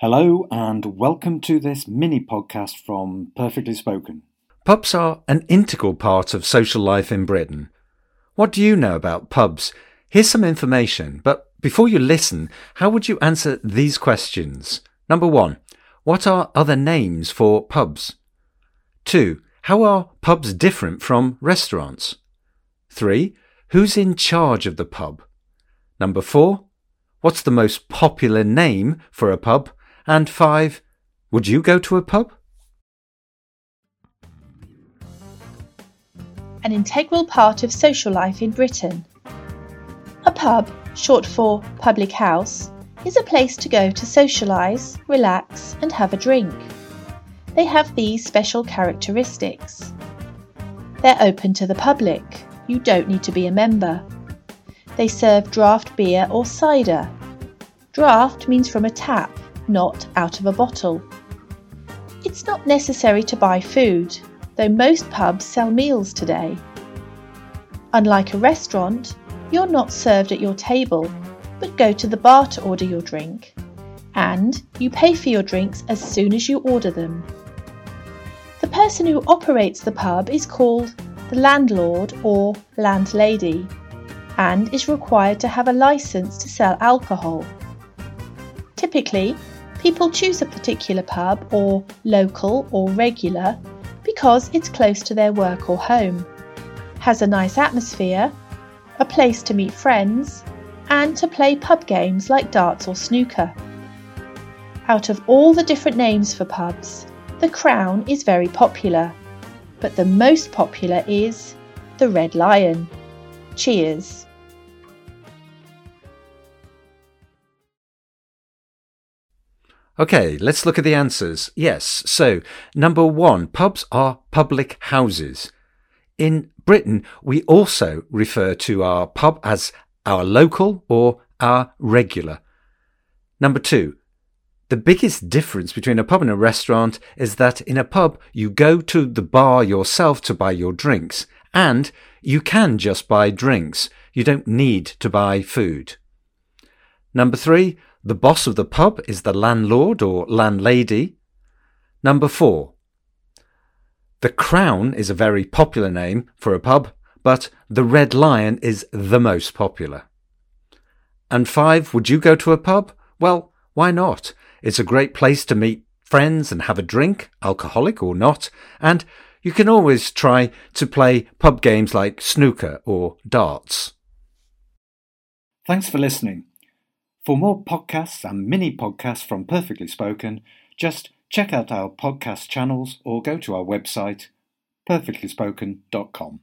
Hello, and welcome to this mini podcast from Perfectly Spoken. Pubs are an integral part of social life in Britain. What do you know about pubs? Here's some information, but before you listen, how would you answer these questions? Number one, what are other names for pubs? Two, how are pubs different from restaurants? Three, who's in charge of the pub? Number four, what's the most popular name for a pub? And five, would you go to a pub? An integral part of social life in Britain. A pub, short for public house, is a place to go to socialise, relax, and have a drink. They have these special characteristics. They're open to the public, you don't need to be a member. They serve draft beer or cider. Draft means from a tap, not out of a bottle. It's not necessary to buy food, though most pubs sell meals today. Unlike a restaurant, you're not served at your table, but go to the bar to order your drink. And you pay for your drinks as soon as you order them. The person who operates the pub is called the landlord or landlady and is required to have a license to sell alcohol. Typically, People choose a particular pub or local or regular because it's close to their work or home, has a nice atmosphere, a place to meet friends, and to play pub games like darts or snooker. Out of all the different names for pubs, the Crown is very popular, but the most popular is the Red Lion. Cheers! Okay, let's look at the answers. Yes, so number one, pubs are public houses. In Britain, we also refer to our pub as our local or our regular. Number two, the biggest difference between a pub and a restaurant is that in a pub, you go to the bar yourself to buy your drinks, and you can just buy drinks. You don't need to buy food. Number three, the boss of the pub is the landlord or landlady. Number four. The Crown is a very popular name for a pub, but the Red Lion is the most popular. And five, would you go to a pub? Well, why not? It's a great place to meet friends and have a drink, alcoholic or not, and you can always try to play pub games like snooker or darts. Thanks for listening. For more podcasts and mini podcasts from Perfectly Spoken, just check out our podcast channels or go to our website perfectlyspoken.com.